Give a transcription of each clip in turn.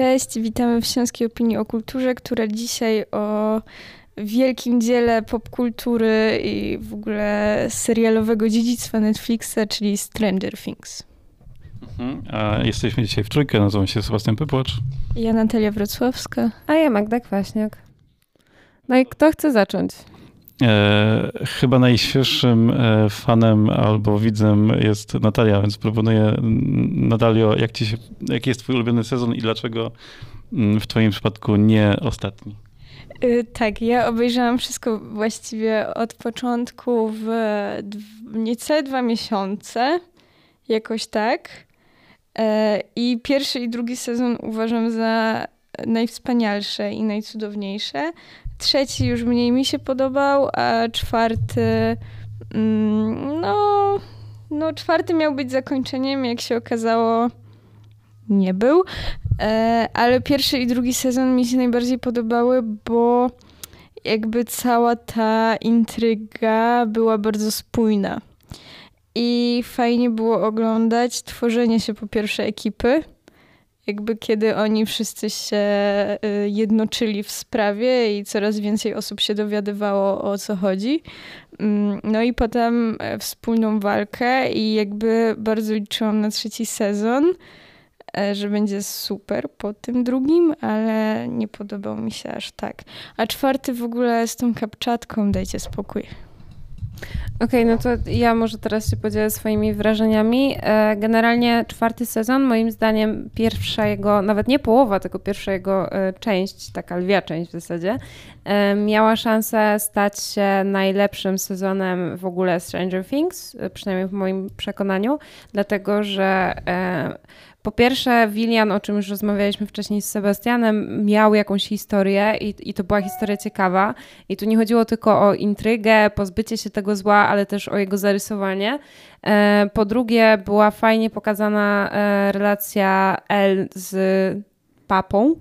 Cześć, witamy w Śląskiej Opinii o Kulturze, która dzisiaj o wielkim dziele popkultury i w ogóle serialowego dziedzictwa Netflixa, czyli Stranger Things. Mhm. A jesteśmy dzisiaj w trójkę, nazywam się Sebastian Pypłacz. Ja Natalia Wrocławska. A ja Magda Kwaśniak. No i kto chce zacząć? E, chyba najświeższym e, fanem albo widzem jest Natalia, więc proponuję Natalio, jak ci się, jaki jest twój ulubiony sezon i dlaczego w twoim przypadku nie ostatni? Y, tak, ja obejrzałam wszystko właściwie od początku w niecałe dwa miesiące, jakoś tak. E, I pierwszy i drugi sezon uważam za najwspanialsze i najcudowniejsze. Trzeci już mniej mi się podobał, a czwarty. Mm, no, no, czwarty miał być zakończeniem, jak się okazało, nie był. E, ale pierwszy i drugi sezon mi się najbardziej podobały, bo jakby cała ta intryga była bardzo spójna. I fajnie było oglądać tworzenie się po pierwsze ekipy, jakby kiedy oni wszyscy się y, jednoczyli w sprawie i coraz więcej osób się dowiadywało o co chodzi. Mm, no i potem e, wspólną walkę i jakby bardzo liczyłam na trzeci sezon, e, że będzie super po tym drugim, ale nie podobał mi się aż tak. A czwarty w ogóle z tą kapczatką, dajcie spokój. Okej, okay, no to ja może teraz się podzielę swoimi wrażeniami. E, generalnie czwarty sezon, moim zdaniem pierwsza jego, nawet nie połowa, tylko pierwsza jego e, część, taka lwia część w zasadzie, e, miała szansę stać się najlepszym sezonem w ogóle Stranger Things, przynajmniej w moim przekonaniu, dlatego że po pierwsze, Willian, o czym już rozmawialiśmy wcześniej z Sebastianem, miał jakąś historię i, i to była historia ciekawa. I tu nie chodziło tylko o intrygę, pozbycie się tego zła, ale też o jego zarysowanie. E, po drugie, była fajnie pokazana e, relacja L z papą.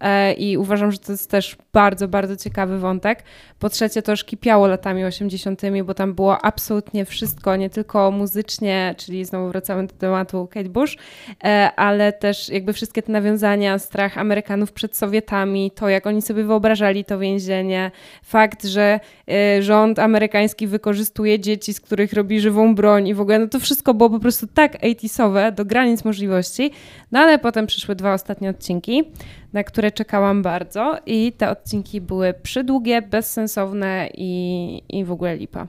E, i uważam, że to jest też bardzo, bardzo ciekawy wątek. Po trzecie, to już kipiało latami 80., bo tam było absolutnie wszystko, nie tylko muzycznie, czyli znowu wracamy do tematu Kate Bush, e, ale też jakby wszystkie te nawiązania, strach Amerykanów przed Sowietami, to jak oni sobie wyobrażali to więzienie, fakt, że e, rząd amerykański wykorzystuje dzieci, z których robi żywą broń i w ogóle, no to wszystko było po prostu tak 80 do granic możliwości, no ale potem przyszły dwa ostatnie odcinki, na które czekałam bardzo i te odcinki były przydługie, bezsensowne i, i w ogóle lipa.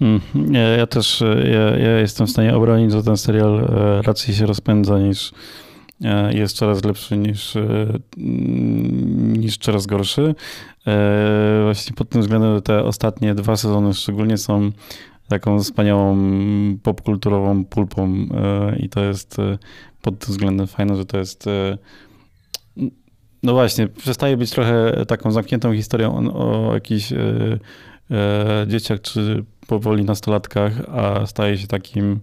Mm, ja, ja też ja, ja, jestem w stanie obronić, że ten serial e, raczej się rozpędza niż e, jest coraz lepszy niż, e, niż coraz gorszy. Właśnie pod tym względem te ostatnie dwa sezony szczególnie są taką wspaniałą popkulturową pulpą i to jest pod tym względem fajne, że to jest no właśnie, przestaje być trochę taką zamkniętą historią o, o jakichś e, e, dzieciach czy powoli nastolatkach, a staje się takim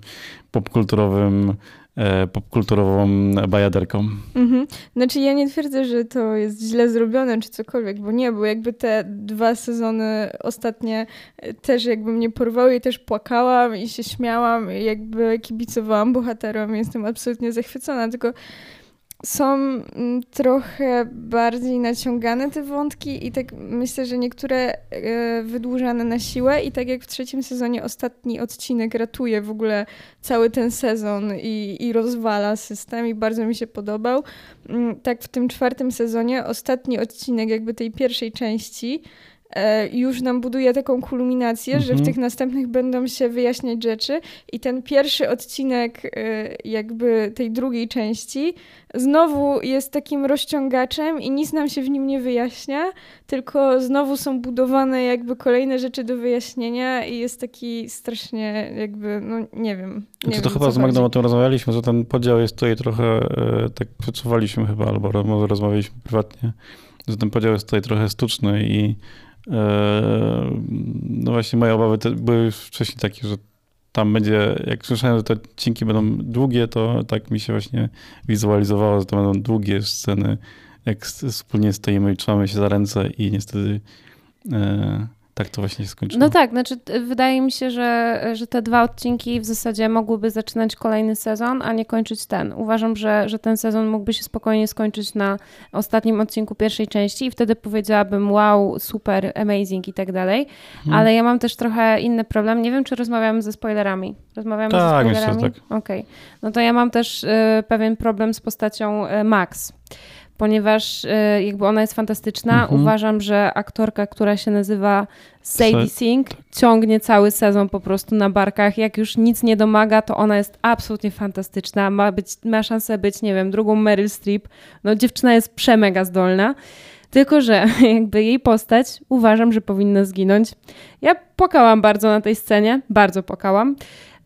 popkulturowym e, popkulturową bajaderką. Mhm. Znaczy ja nie twierdzę, że to jest źle zrobione czy cokolwiek, bo nie, bo jakby te dwa sezony ostatnie też jakby mnie porwały i też płakałam i się śmiałam i jakby kibicowałam bohaterom. Jestem absolutnie zachwycona, tylko są mm, trochę bardziej naciągane te wątki i tak myślę, że niektóre e, wydłużane na siłę i tak jak w trzecim sezonie ostatni odcinek ratuje w ogóle cały ten sezon i, i rozwala system i bardzo mi się podobał. Mm, tak w tym czwartym sezonie ostatni odcinek jakby tej pierwszej części już nam buduje taką kulminację, mhm. że w mhm. tych następnych będą się wyjaśniać rzeczy i ten pierwszy odcinek e, jakby tej drugiej części znowu jest takim rozciągaczem i nic nam się w nim nie wyjaśnia, tylko znowu są budowane jakby kolejne rzeczy do wyjaśnienia i jest taki strasznie jakby, no nie wiem. Nie to, wiem, to chyba z Magdą o tym rozmawialiśmy, że ten podział jest tutaj trochę, e, tak wyczuwaliśmy chyba, albo może rozmawialiśmy prywatnie, że ten podział jest tutaj trochę sztuczny i no właśnie moje obawy były wcześniej takie, że tam będzie, jak słyszałem, że te odcinki będą długie, to tak mi się właśnie wizualizowało, że to będą długie sceny, jak wspólnie stoimy i trzymamy się za ręce i niestety e, tak to właśnie się skończyło. No tak, znaczy wydaje mi się, że, że te dwa odcinki w zasadzie mogłyby zaczynać kolejny sezon, a nie kończyć ten. Uważam, że, że ten sezon mógłby się spokojnie skończyć na ostatnim odcinku pierwszej części i wtedy powiedziałabym wow, super, amazing i tak dalej. Hmm. Ale ja mam też trochę inny problem. Nie wiem, czy rozmawiamy ze spoilerami. Rozmawiamy tak, ze spoilerami? Myślę, tak. Okej. Okay. No to ja mam też y, pewien problem z postacią y, Max ponieważ y, jakby ona jest fantastyczna. Mhm. Uważam, że aktorka, która się nazywa Sadie Sink, ciągnie cały sezon po prostu na barkach. Jak już nic nie domaga, to ona jest absolutnie fantastyczna. Ma, być, ma szansę być, nie wiem, drugą Meryl Streep. No dziewczyna jest przemega zdolna. Tylko, że jakby jej postać uważam, że powinna zginąć. Ja płakałam bardzo na tej scenie, bardzo płakałam,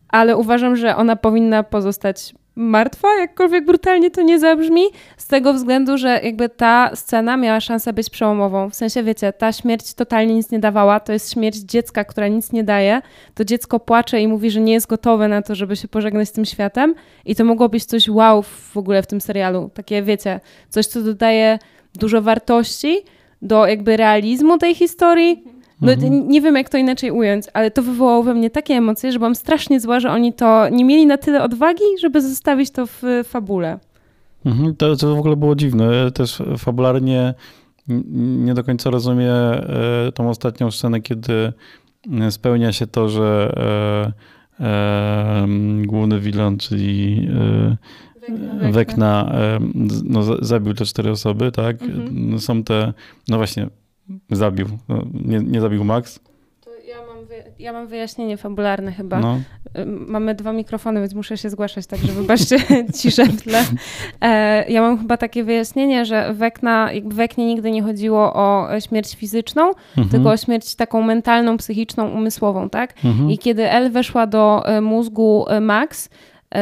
ale uważam, że ona powinna pozostać martwa, jakkolwiek brutalnie to nie zabrzmi, z tego względu, że jakby ta scena miała szansę być przełomową. W sensie, wiecie, ta śmierć totalnie nic nie dawała, to jest śmierć dziecka, która nic nie daje. To dziecko płacze i mówi, że nie jest gotowe na to, żeby się pożegnać z tym światem i to mogło być coś wow w ogóle w tym serialu. Takie, wiecie, coś, co dodaje dużo wartości do jakby realizmu tej historii, no, mhm. Nie wiem, jak to inaczej ująć, ale to wywołało we mnie takie emocje, że byłam strasznie zła, że oni to nie mieli na tyle odwagi, żeby zostawić to w fabule. Mhm. To, to w ogóle było dziwne. Też fabularnie nie do końca rozumiem e, tą ostatnią scenę, kiedy e, spełnia się to, że e, e, główny wilan, czyli e, Wekna, no, zabił te cztery osoby, tak? Mhm. Są te, no właśnie, zabił. No, nie, nie zabił Max. Ja mam, wy, ja mam wyjaśnienie fabularne chyba. No. Mamy dwa mikrofony, więc muszę się zgłaszać, także wybaczcie ciszę w tle. E, ja mam chyba takie wyjaśnienie, że Wekna, jakby Weknie nigdy nie chodziło o śmierć fizyczną, mhm. tylko o śmierć taką mentalną, psychiczną, umysłową, tak? Mhm. I kiedy El weszła do e, mózgu e, Max,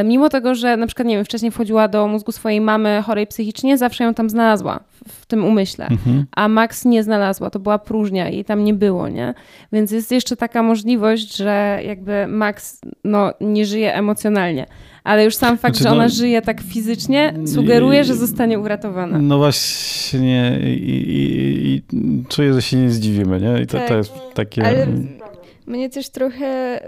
mimo tego, że na przykład, nie wiem, wcześniej wchodziła do mózgu swojej mamy chorej psychicznie, zawsze ją tam znalazła w, w tym umyśle. Mhm. A Max nie znalazła, to była próżnia i tam nie było, nie? Więc jest jeszcze taka możliwość, że jakby Max no, nie żyje emocjonalnie. Ale już sam fakt, znaczy, że ona no, żyje tak fizycznie, sugeruje, że zostanie uratowana. No właśnie i, i, i czuję, że się nie zdziwimy, nie? I to, tak, to jest takie... Ale mnie też trochę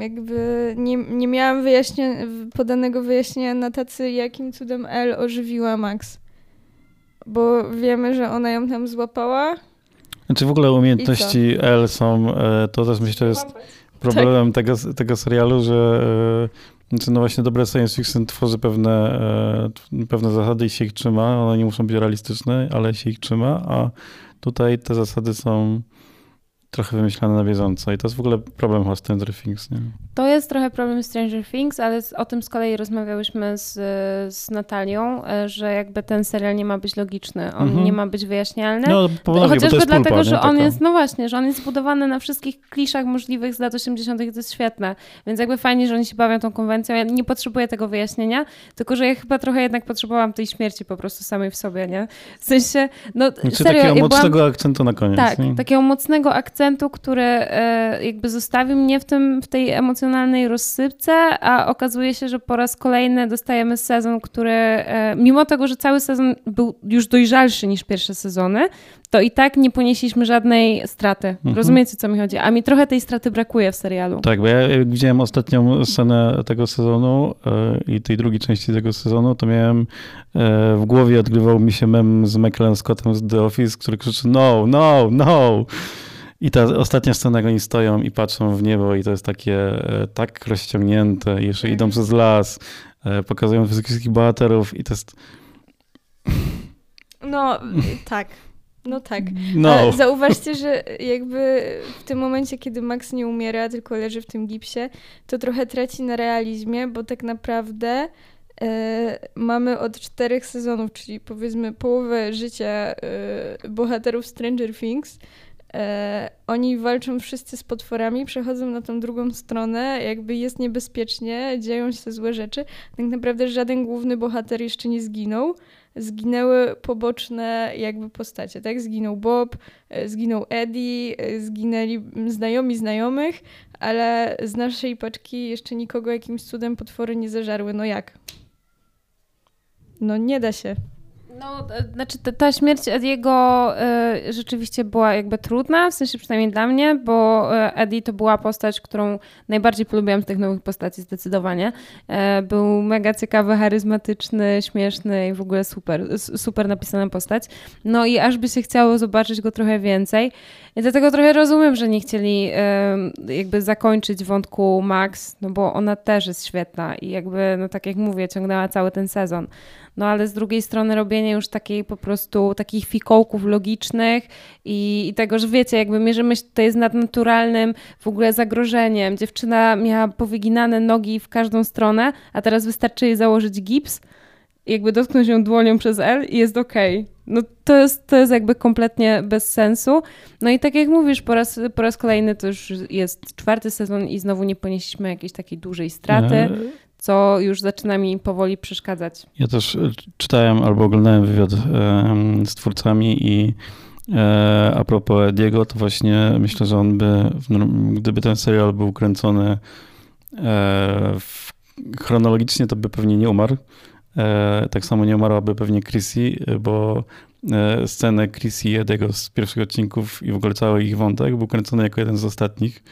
jakby nie, nie miałam wyjaśnia, podanego wyjaśnienia na tacy, jakim cudem El ożywiła Max. Bo wiemy, że ona ją tam złapała. Znaczy w ogóle umiejętności L są, e, to też myślę jest problemem tak. tego, tego serialu, że e, znaczy no właśnie dobre science fiction tworzy pewne, e, pewne zasady i się ich trzyma. One nie muszą być realistyczne, ale się ich trzyma, a tutaj te zasady są trochę wymyślane na bieżąco i to jest w ogóle problem chyba Stranger Things, nie? To jest trochę problem Stranger Things, ale o tym z kolei rozmawiałyśmy z, z Natalią, e, że jakby ten serial nie ma być logiczny, on mhm. nie ma być wyjaśnialny. No, powodowie, Chociażby dlatego, że on jest, no właśnie, że on jest zbudowany na wszystkich kliszach możliwych z lat 80. i to jest świetne. Więc jakby fajnie, że oni się bawią tą konwencją. Ja nie potrzebuję tego wyjaśnienia, tylko że ja chyba trochę jednak potrzebowałam tej śmierci po prostu samej w sobie, nie? W sensie, no znaczy, serio, takiego mocnego byłam... akcentu na koniec. Tak, nie? takiego mocnego akcentu akcentu, który e, jakby zostawił mnie w, tym, w tej emocjonalnej rozsypce, a okazuje się, że po raz kolejny dostajemy sezon, który e, mimo tego, że cały sezon był już dojrzalszy niż pierwsze sezony, to i tak nie ponieśliśmy żadnej straty. Mhm. Rozumiecie, co mi chodzi? A mi trochę tej straty brakuje w serialu. Tak, bo ja widziałem ostatnią scenę tego sezonu e, i tej drugiej części tego sezonu, to miałem w głowie odgrywał mi się mem z Michaelem Scottem z The Office, który krzyczy no, no, no. I ta ostatnia scena, jak oni stoją i patrzą w niebo i to jest takie e, tak rozciągnięte, jeszcze idą przez las, e, pokazują wszystkich bohaterów i to jest... No, tak. No tak. No. Ale zauważcie, że jakby w tym momencie, kiedy Max nie umiera, tylko leży w tym gipsie, to trochę traci na realizmie, bo tak naprawdę e, mamy od czterech sezonów, czyli powiedzmy połowę życia bohaterów Stranger Things, E, oni walczą wszyscy z potworami, przechodzą na tą drugą stronę, jakby jest niebezpiecznie, dzieją się złe rzeczy. Tak naprawdę żaden główny bohater jeszcze nie zginął. Zginęły poboczne jakby postacie, tak? Zginął Bob, e, zginął Eddie, e, zginęli znajomi znajomych, ale z naszej paczki jeszcze nikogo jakimś cudem potwory nie zażarły. No jak? No nie da się. No, e, znaczy ta, śmierć Ediego y, rzeczywiście była jakby trudna, w sensie przynajmniej dla mnie, bo e, Eddie to była postać, którą najbardziej polubiłam z tych nowych postaci zdecydowanie. Był mega ciekawy, charyzmatyczny, śmieszny i w ogóle super, super napisana postać. No i aż by się chciało zobaczyć go trochę więcej. I dlatego trochę rozumiem, że nie chcieli jakby zakończyć wątku Max, no bo ona też jest świetna i jakby, no tak jak mówię, ciągnęła cały ten sezon. No ale z drugiej strony robienie już takiej po prostu takich fikołków logicznych i, i tego, że wiecie, jakby mierzymy się tutaj z nadnaturalnym w ogóle zagrożeniem. Dziewczyna miała powyginane nogi w każdą stronę, a teraz wystarczy jej założyć gips, jakby dotknąć ją dłonią przez L i jest okej. Okay. No to jest, to jest jakby kompletnie bez sensu. No i tak jak mówisz, po raz, po raz kolejny to już jest czwarty sezon i znowu nie ponieśliśmy jakiejś takiej dużej straty co już zaczyna mi powoli przeszkadzać. Ja też e, czytałem albo oglądałem wywiad z twórcami i e, a propos Diego, to właśnie myślę, że on by, gdyby ten serial był kręcony e, chronologicznie, to by pewnie nie umarł. Tak samo nie umarłaby pewnie Chrissy, bo scenę Chrissy i Ediego z pierwszych odcinków i w ogóle cały ich wątek był kręcony jako jeden z ostatnich.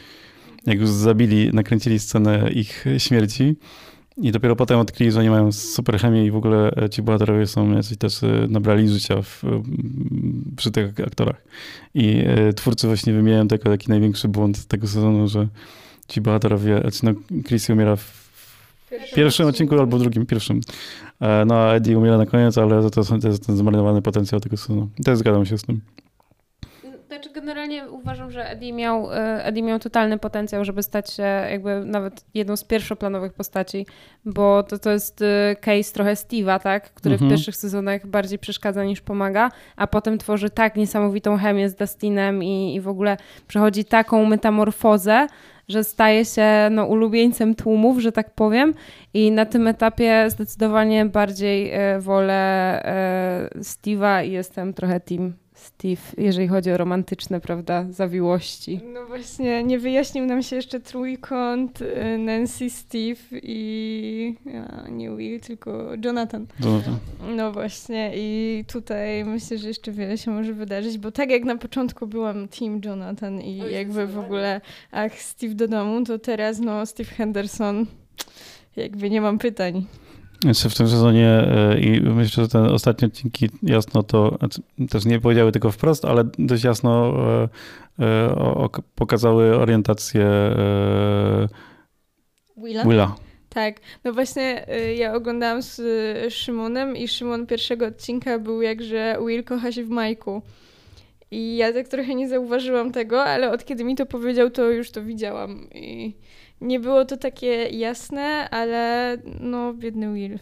Jak już zabili, nakręcili scenę ich śmierci, i dopiero potem odkryli, że oni mają super chemię i w ogóle e, ci bohaterowie są jacyś też e, nabrali życia w, przy tych aktorach. I e, twórcy właśnie wymieniają tego taki największy błąd tego sezonu, że ci bohaterowie, znaczy no Chrissy umiera w pierwszym, pierwszym odcinku albo drugim, pierwszym. No a Eddie umiera na koniec, ale to, to jest ten zmarnowany potencjał tego sezonu. Też zgadzam się z tym. Znaczy generalnie uważam, że Eddie miał, e, Eddie miał totalny potencjał, żeby stać się jakby nawet jedną z pierwszoplanowych postaci, bo to, to jest e, case trochę Steve'a, tak? który mhm. w pierwszych sezonach bardziej przeszkadza niż pomaga, a potem tworzy tak niesamowitą chemię z Dustinem i, i w ogóle przechodzi taką metamorfozę, że staje się no, ulubieńcem tłumów, że tak powiem. I na tym etapie zdecydowanie bardziej e, wolę Steve'a i jestem trochę team Steve, jeżeli chodzi o romantyczne, prawda, zawiłości. No właśnie, nie wyjaśnił nam się jeszcze trójkąt y, Nancy, Steve i a, nie Will, tylko Jonathan. Jonathan. No właśnie i tutaj myślę, że jeszcze wiele się może wydarzyć, bo tak jak na początku byłam team Jonathan i jakby w ogóle ach, Steve do domu, to teraz no Steve Henderson jakby nie mam pytań. Jeszcze w tym sezonie e, i myślę, że te ostatnie odcinki jasno to, znaczy, też nie powiedziały tego wprost, ale dość jasno e, e, pokazały orientację Willa. Willa. Tak, no właśnie ja oglądałam z Szymonem i Szymon pierwszego odcinka był jak, że Will kocha się w Majku. I ja tak trochę nie zauważyłam tego, ale od kiedy mi to powiedział, to już to widziałam. I nie było to takie jasne, ale no, biedny Will.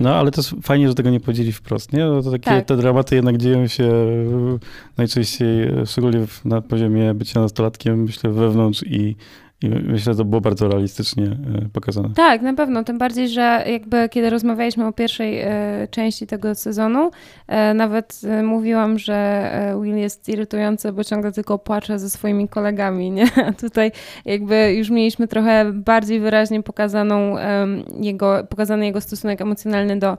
No, ale to fajnie, że tego nie powiedzieli wprost, nie? No, to takie, tak. te dramaty jednak dzieją się e, najczęściej, e, szczególnie na poziomie bycia nastolatkiem, myślę, wewnątrz i i myślę, że to było bardzo realistycznie e, pokazane. Tak, na pewno. Tym bardziej, że jakby kiedy rozmawialiśmy o pierwszej e, części tego sezonu, e, nawet mówiłam, że Will jest irytujący, bo ciągle tylko płacze ze swoimi kolegami, nie? A tutaj jakby już mieliśmy trochę bardziej wyraźnie pokazaną jego, pokazany jego stosunek emocjonalny do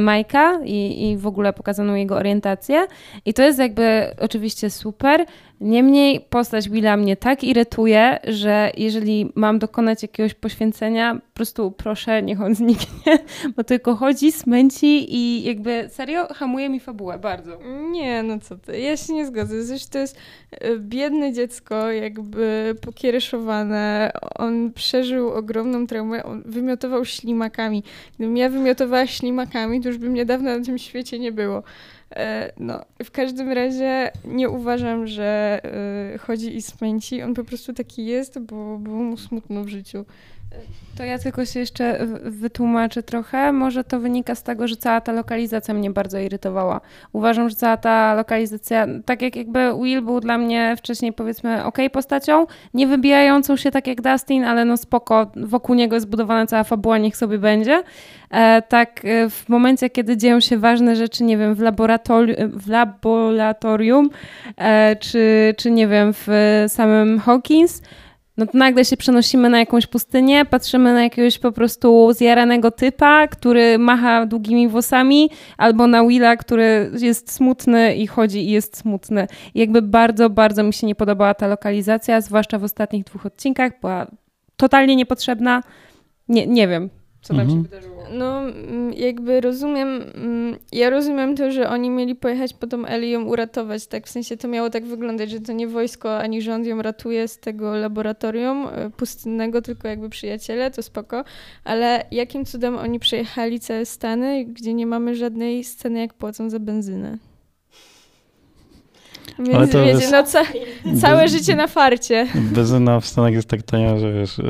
Majka i, i w ogóle pokazaną jego orientację. I to jest jakby oczywiście super. Niemniej postać Willa mnie tak irytuje, że jeżeli mam dokonać jakiegoś poświęcenia, po prostu proszę, niech on zniknie, bo tylko chodzi, smęci i jakby serio hamuje mi fabułę bardzo. Nie, no co ty, ja się nie zgodzę. Zresztą to jest e, biedne dziecko, jakby pokiereszowane. On przeżył ogromną traumę, on wymiotował ślimakami. Gdybym ja wymiotowała ślimakami, to już by mnie dawno na tym świecie nie było. E, no, w każdym razie nie uważam, że e, chodzi i smęci. On po prostu taki jest, bo było mu smutno w życiu. To ja tylko się jeszcze wytłumaczę trochę. Może to wynika z tego, że cała ta lokalizacja mnie bardzo irytowała. Uważam, że cała ta lokalizacja, tak jak jakby Will był dla mnie wcześniej powiedzmy ok postacią, nie wybijającą się tak jak Dustin, ale no spoko, wokół niego jest zbudowana cała fabuła, niech sobie będzie. E, tak e, w momencie, kiedy dzieją się ważne rzeczy, nie wiem, w, laboratori w laboratorium, e, czy, czy nie wiem, w samym Hawkins, no to nagle się przenosimy na jakąś pustynię, patrzymy na jakiegoś po prostu zjaranego typa, który macha długimi włosami, albo na Willa, który jest smutny i chodzi i jest smutny. I jakby bardzo, bardzo mi się nie podobała ta lokalizacja, zwłaszcza w ostatnich dwóch odcinkach, była totalnie niepotrzebna. Nie, nie wiem, co tam mhm. się wydarzyło. No, jakby rozumiem, ja rozumiem to, że oni mieli pojechać po tą Eli ją uratować, tak? W sensie to miało tak wyglądać, że to nie wojsko ani rząd ją ratuje z tego laboratorium e, pustynnego, tylko jakby przyjaciele, to spoko. Ale jakim cudem oni przejechali całe Stany, gdzie nie mamy żadnej sceny, jak płacą za benzynę? Ale to wiecie, jest... no ca całe Bez... życie na farcie. Benzyna w Stanach jest tak tania, że wiesz, e,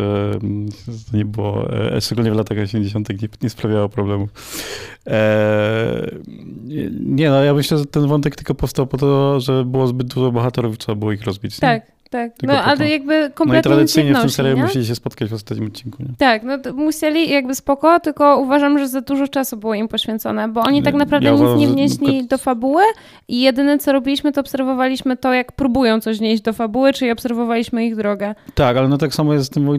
to nie było, e, szczególnie w latach 80. nie, nie sprawiało problemów. E, nie no, ja myślę, że ten wątek tylko powstał po to, że było zbyt dużo bohaterów i trzeba było ich rozbić. Tak. Nie? Tak. Tylko no, ale jakby kompletnie No i tradycyjnie w tym serialu musieli się spotkać w ostatnim odcinku, nie? Tak, no musieli jakby spoko, tylko uważam, że za dużo czasu było im poświęcone, bo oni tak naprawdę ja nic uważam, nie wnieśli do fabuły i jedyne co robiliśmy, to obserwowaliśmy to, jak próbują coś wnieść do fabuły, czyli obserwowaliśmy ich drogę. Tak, ale no tak samo jest z tym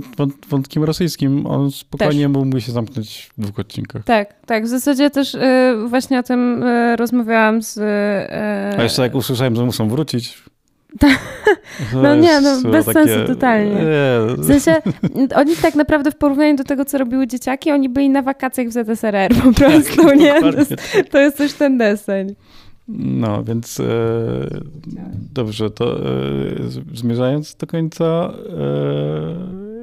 wątkiem rosyjskim. On spokojnie też. mógłby się zamknąć w dwóch odcinkach. Tak, tak. W zasadzie też y, właśnie o tym y, rozmawiałam z... Y, A jeszcze jak usłyszałem, że muszą wrócić, no nie, no bez takie... sensu totalnie. W sensie, oni tak naprawdę w porównaniu do tego, co robiły dzieciaki, oni byli na wakacjach w ZSRR po prostu, tak, nie? To jest, to jest też ten deseń. No, więc e, dobrze, to e, zmierzając do końca, e,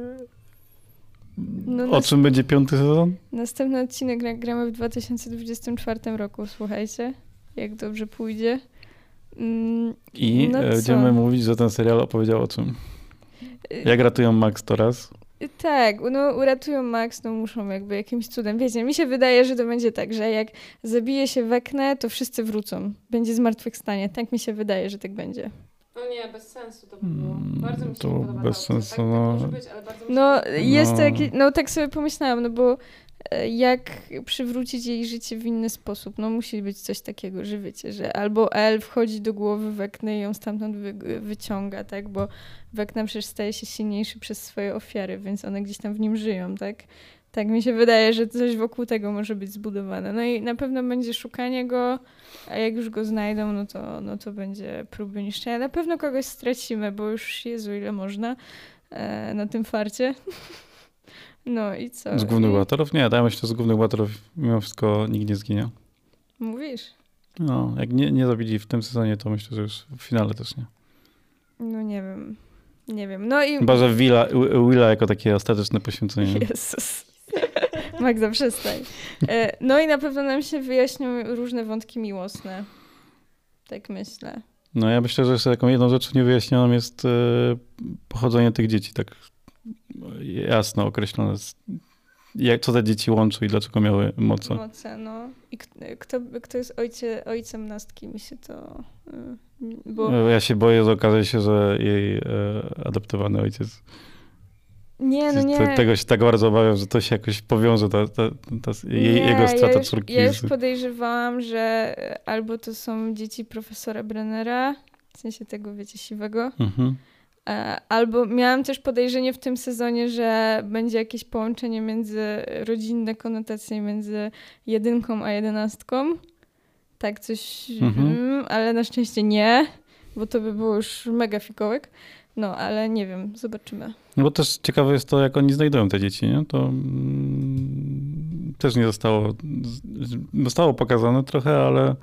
no, o czym będzie piąty sezon? Następny odcinek gramy w 2024 roku, słuchajcie, jak dobrze pójdzie. Mm, I no e, będziemy mówić, że ten serial opowiedział o czym? Y, jak ratują Max to raz? Tak, no uratują Max, no muszą jakby jakimś cudem. Wiecie, mi się wydaje, że to będzie tak, że jak zabije się Weknę, to wszyscy wrócą. Będzie zmartwychwstanie. Tak mi się wydaje, że tak będzie. No nie, bez sensu to by było. Mm, bardzo mi się to podoba. Bez sensu, tak, no. Tak być, no, jest no. to jakieś, no tak sobie pomyślałam, no bo jak przywrócić jej życie w inny sposób. No musi być coś takiego, że wiecie, że albo El wchodzi do głowy Wekny i ją stamtąd wy wyciąga, tak, bo Wekna przecież staje się silniejszy przez swoje ofiary, więc one gdzieś tam w nim żyją, tak. Tak mi się wydaje, że coś wokół tego może być zbudowane. No i na pewno będzie szukanie go, a jak już go znajdą, no to, no to będzie próby niszczenia. Na pewno kogoś stracimy, bo już Jezu, ile można e, na tym farcie. No i co? Z głównych bohaterów? Nie, ja myślę, że z głównych bohaterów mimo wszystko nikt nie zginie. Mówisz? No, jak nie, nie zabili w tym sezonie, to myślę, że już w finale też nie. No nie wiem. Nie wiem. No i... Chyba, że Willa, Willa jako takie ostateczne poświęcenie. Jezus. Magda, przestań. E, no i na pewno nam się wyjaśnią różne wątki miłosne. Tak myślę. No ja myślę, że jeszcze taką jedną rzeczą niewyjaśnioną jest e, pochodzenie tych dzieci, tak jasno określone, jak, co te dzieci łączy i dlaczego miały moce. Moce, no. I kto, kto jest ojcie, ojcem Nastki, mi się to... Y, bo... Ja się boję, że okaże się, że jej e, adoptowany ojciec nie, no nie. Tego się tak bardzo obawiam, że to się jakoś powiąże, ta, ta, ta jej, nie, jego strata ja już, córki. Ja już podejrzewałam, że albo to są dzieci profesora Brennera, w sensie tego, wiecie, siwego, mhm. E, albo miałam też podejrzenie w tym sezonie, że będzie jakieś połączenie między rodzinne konotacje między jedynką a jedenastką. Tak, coś, mhm. mm, ale na szczęście nie, bo to by było już mega fikołek. No, ale nie wiem, zobaczymy. No bo też ciekawe jest to, jak oni znajdują te dzieci, nie? To mm, też nie zostało, zostało pokazane trochę, ale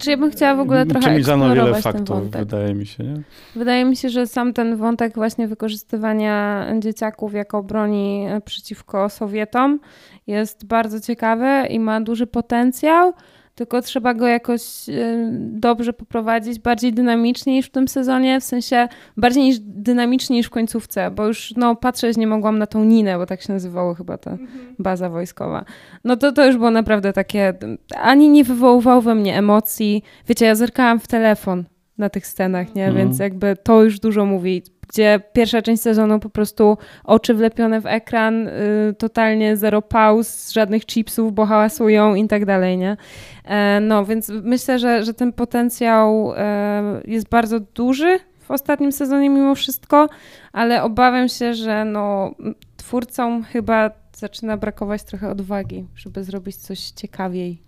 czy ja bym chciała w ogóle trochę Przewidziano wiele faktów, wydaje mi się. Nie? Wydaje mi się, że sam ten wątek właśnie wykorzystywania dzieciaków jako broni e, przeciwko Sowietom jest bardzo ciekawy i ma duży potencjał tylko trzeba go jakoś y, dobrze poprowadzić, bardziej dynamicznie niż w tym sezonie, w sensie bardziej niż dynamicznie niż w końcówce, bo już no, patrzeć nie mogłam na tą Ninę, bo tak się nazywało chyba ta mhm. baza wojskowa. No to to już było naprawdę takie, ani nie wywoływało we mnie emocji. Wiecie, ja zerkałam w telefon na tych scenach, nie? Mhm. Więc jakby to już dużo mówi gdzie pierwsza część sezonu po prostu oczy wlepione w ekran, y, totalnie zero pauz, żadnych chipsów, bo hałasują i tak dalej, nie? E, no, więc myślę, że, że ten potencjał e, jest bardzo duży w ostatnim sezonie mimo wszystko, ale obawiam się, że no, twórcom chyba zaczyna brakować trochę odwagi, żeby zrobić coś ciekawiej.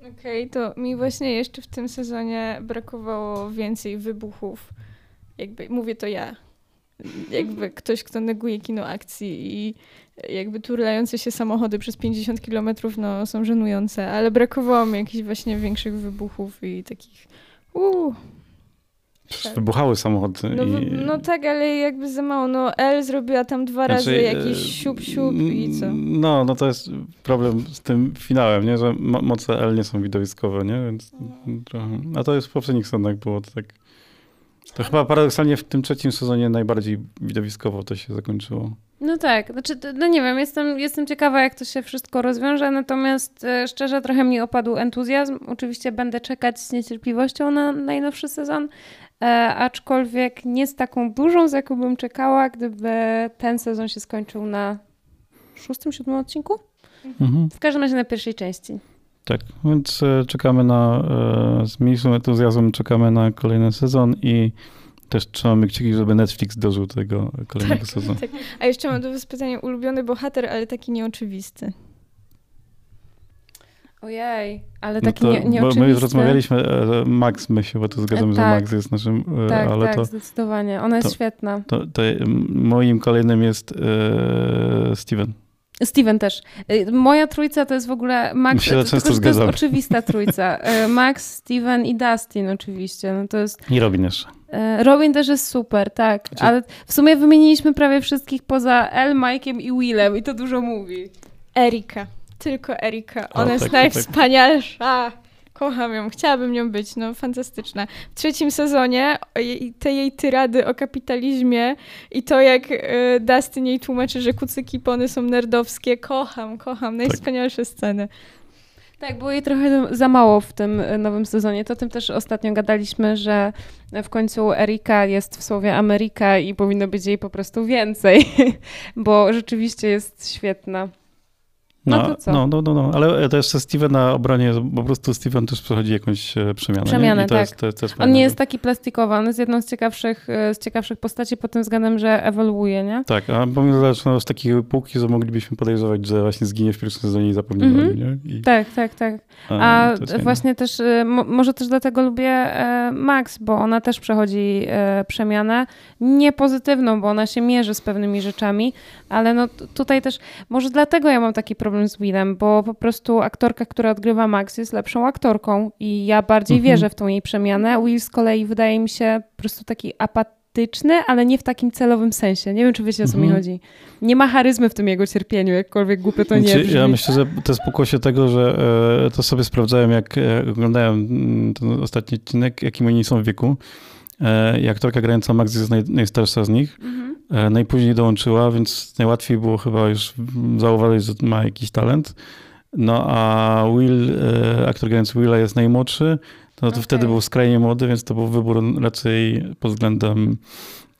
Okej, okay, to mi właśnie jeszcze w tym sezonie brakowało więcej wybuchów. Jakby mówię to ja. Jakby ktoś, kto neguje kino akcji i jakby turlające się samochody przez 50 kilometrów no, są żenujące, ale brakowało mi jakichś właśnie większych wybuchów i takich uuu, tak. Wybuchały samochody. No, i... no tak, ale jakby za mało. No L zrobiła tam dwa znaczy, razy jakiś e, siup, siup i co? No, no to jest problem z tym finałem, nie? że moce L nie są widowiskowe, nie? Więc no. trochę... A to jest w poprzednich sezonach było to tak. To chyba paradoksalnie w tym trzecim sezonie najbardziej widowiskowo to się zakończyło. No tak, znaczy, no nie wiem, jestem, jestem ciekawa, jak to się wszystko rozwiąże, natomiast e, szczerze trochę mi opadł entuzjazm. Oczywiście będę czekać z niecierpliwością na najnowszy sezon, e, aczkolwiek nie z taką dużą, z jaką bym czekała, gdyby ten sezon się skończył na szóstym, siódmym odcinku. Mhm. W każdym razie na pierwszej części. Tak, więc e, czekamy na, e, z mniejszym entuzjazmem czekamy na kolejny sezon i też trzymamy kciuki, żeby Netflix dożył tego kolejnego tak, sezonu. Tak. A jeszcze mam do was pytanie, ulubiony bohater, ale taki nieoczywisty. Ojej, ale taki no to, nie, nieoczywisty. My już rozmawialiśmy, e, Max my się, bo to zgadzamy, tak. że Max jest naszym, e, tak, ale tak, to... zdecydowanie, ona jest to, świetna. To, to, moim kolejnym jest e, Steven. Steven też. Y, moja trójca to jest w ogóle Max. My się często to, to jest oczywista trójca. Y, Max, Steven i Dustin oczywiście. No to jest... I Robin jeszcze. Y, Robin też jest super, tak. Znaczy... Ale w sumie wymieniliśmy prawie wszystkich poza El, Mike'iem i Willem i to dużo mówi. Erika. Tylko Erika. Ona o, jest tak, tak. najwspanialsza. Tak. Kocham ją, chciałabym nią być, no fantastyczna. W trzecim sezonie te jej tyrady o kapitalizmie i to jak y, Dustin jej tłumaczy, że kucyki pony są nerdowskie, kocham, kocham, najwspanialsze tak. sceny. Tak, było jej trochę za mało w tym e, nowym sezonie. To tym też ostatnio gadaliśmy, że w końcu Erika jest w słowie Ameryka i powinno być jej po prostu więcej, bo rzeczywiście jest świetna. No, no? No, no, no, no, ale to jeszcze Steven na obronie, po prostu Steven też przechodzi jakąś e, przemianę. Przemianę, tak. Jest, to jest, to jest on nie jest taki plastikowy, on jest jedną z ciekawszych, e, z ciekawszych postaci pod tym względem, że ewoluuje, nie? Tak, a pomimo że z takiej półki, że moglibyśmy podejrzewać, że właśnie zginie w pierwszym sezonie i zapomniemy mm -hmm. I... Tak, tak, tak. A, a właśnie też, e, może też dlatego lubię Max, bo ona też przechodzi przemianę, nie pozytywną, bo ona się mierzy z pewnymi rzeczami, ale no tutaj też, może dlatego ja mam taki problem z Willem, bo po prostu aktorka, która odgrywa Max jest lepszą aktorką i ja bardziej mhm. wierzę w tą jej przemianę. Will z kolei wydaje mi się po prostu taki apatyczny, ale nie w takim celowym sensie. Nie wiem, czy wiecie, o co mhm. mi chodzi. Nie ma charyzmy w tym jego cierpieniu, jakkolwiek głupio to nie znaczy, brzmi. Ja myślę, że to jest pokłosie tego, że e, to sobie sprawdzałem, jak e, oglądałem mm, ten ostatni odcinek, jakim oni są w wieku. E, jak aktorka grająca Max jest naj, najstarsza z nich. Mhm E, najpóźniej dołączyła, więc najłatwiej było chyba już zauważyć, że ma jakiś talent. No a Will, e, aktor grający Willa jest najmłodszy, no to okay. wtedy był skrajnie młody, więc to był wybór raczej pod względem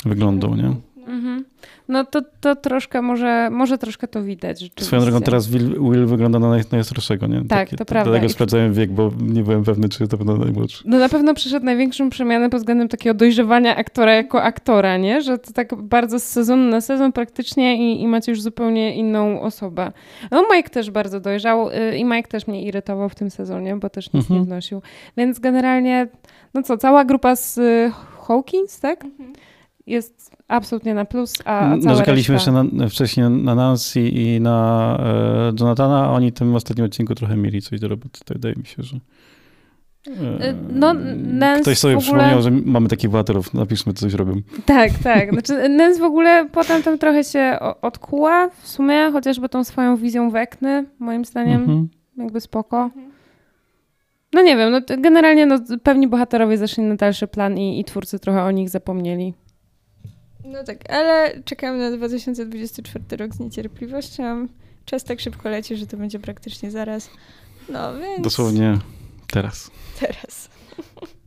wyglądu, nie? Mhm. No to, to troszkę, może, może troszkę to widać. Swoją drogą teraz Will, Will wygląda na naj, najstarszego, nie? Tak, Taki, to prawda. Dlatego sprawdzałem wiek, bo nie byłem pewny, czy to będą najmłodszy. No na pewno przeszedł największą przemianę pod względem takiego dojrzewania aktora jako aktora, nie? Że to tak bardzo z sezonu na sezon praktycznie i, i macie już zupełnie inną osobę. No Mike też bardzo dojrzał y, i Mike też mnie irytował w tym sezonie, bo też nic mhm. nie wnosił. Więc generalnie, no co, cała grupa z y, Hawkins, tak? Mhm jest absolutnie na plus, a Narzekaliśmy reszta... jeszcze na, wcześniej na Nancy i na e, Jonathana, a oni w tym ostatnim odcinku trochę mieli coś do roboty. To wydaje mi się, że e, no, Nens Ktoś sobie ogóle... przypomniał, że mamy takich bohaterów, napiszmy, coś robią. Tak, tak. Znaczy, Nens w ogóle potem tam trochę się odkuła w sumie, chociażby tą swoją wizją Wekny, moim zdaniem, mhm. jakby spoko. No nie wiem, no generalnie no, pewni bohaterowie zeszli na dalszy plan i, i twórcy trochę o nich zapomnieli. No tak, ale czekamy na 2024 rok z niecierpliwością. Czas tak szybko leci, że to będzie praktycznie zaraz. No więc. Dosłownie teraz. Teraz.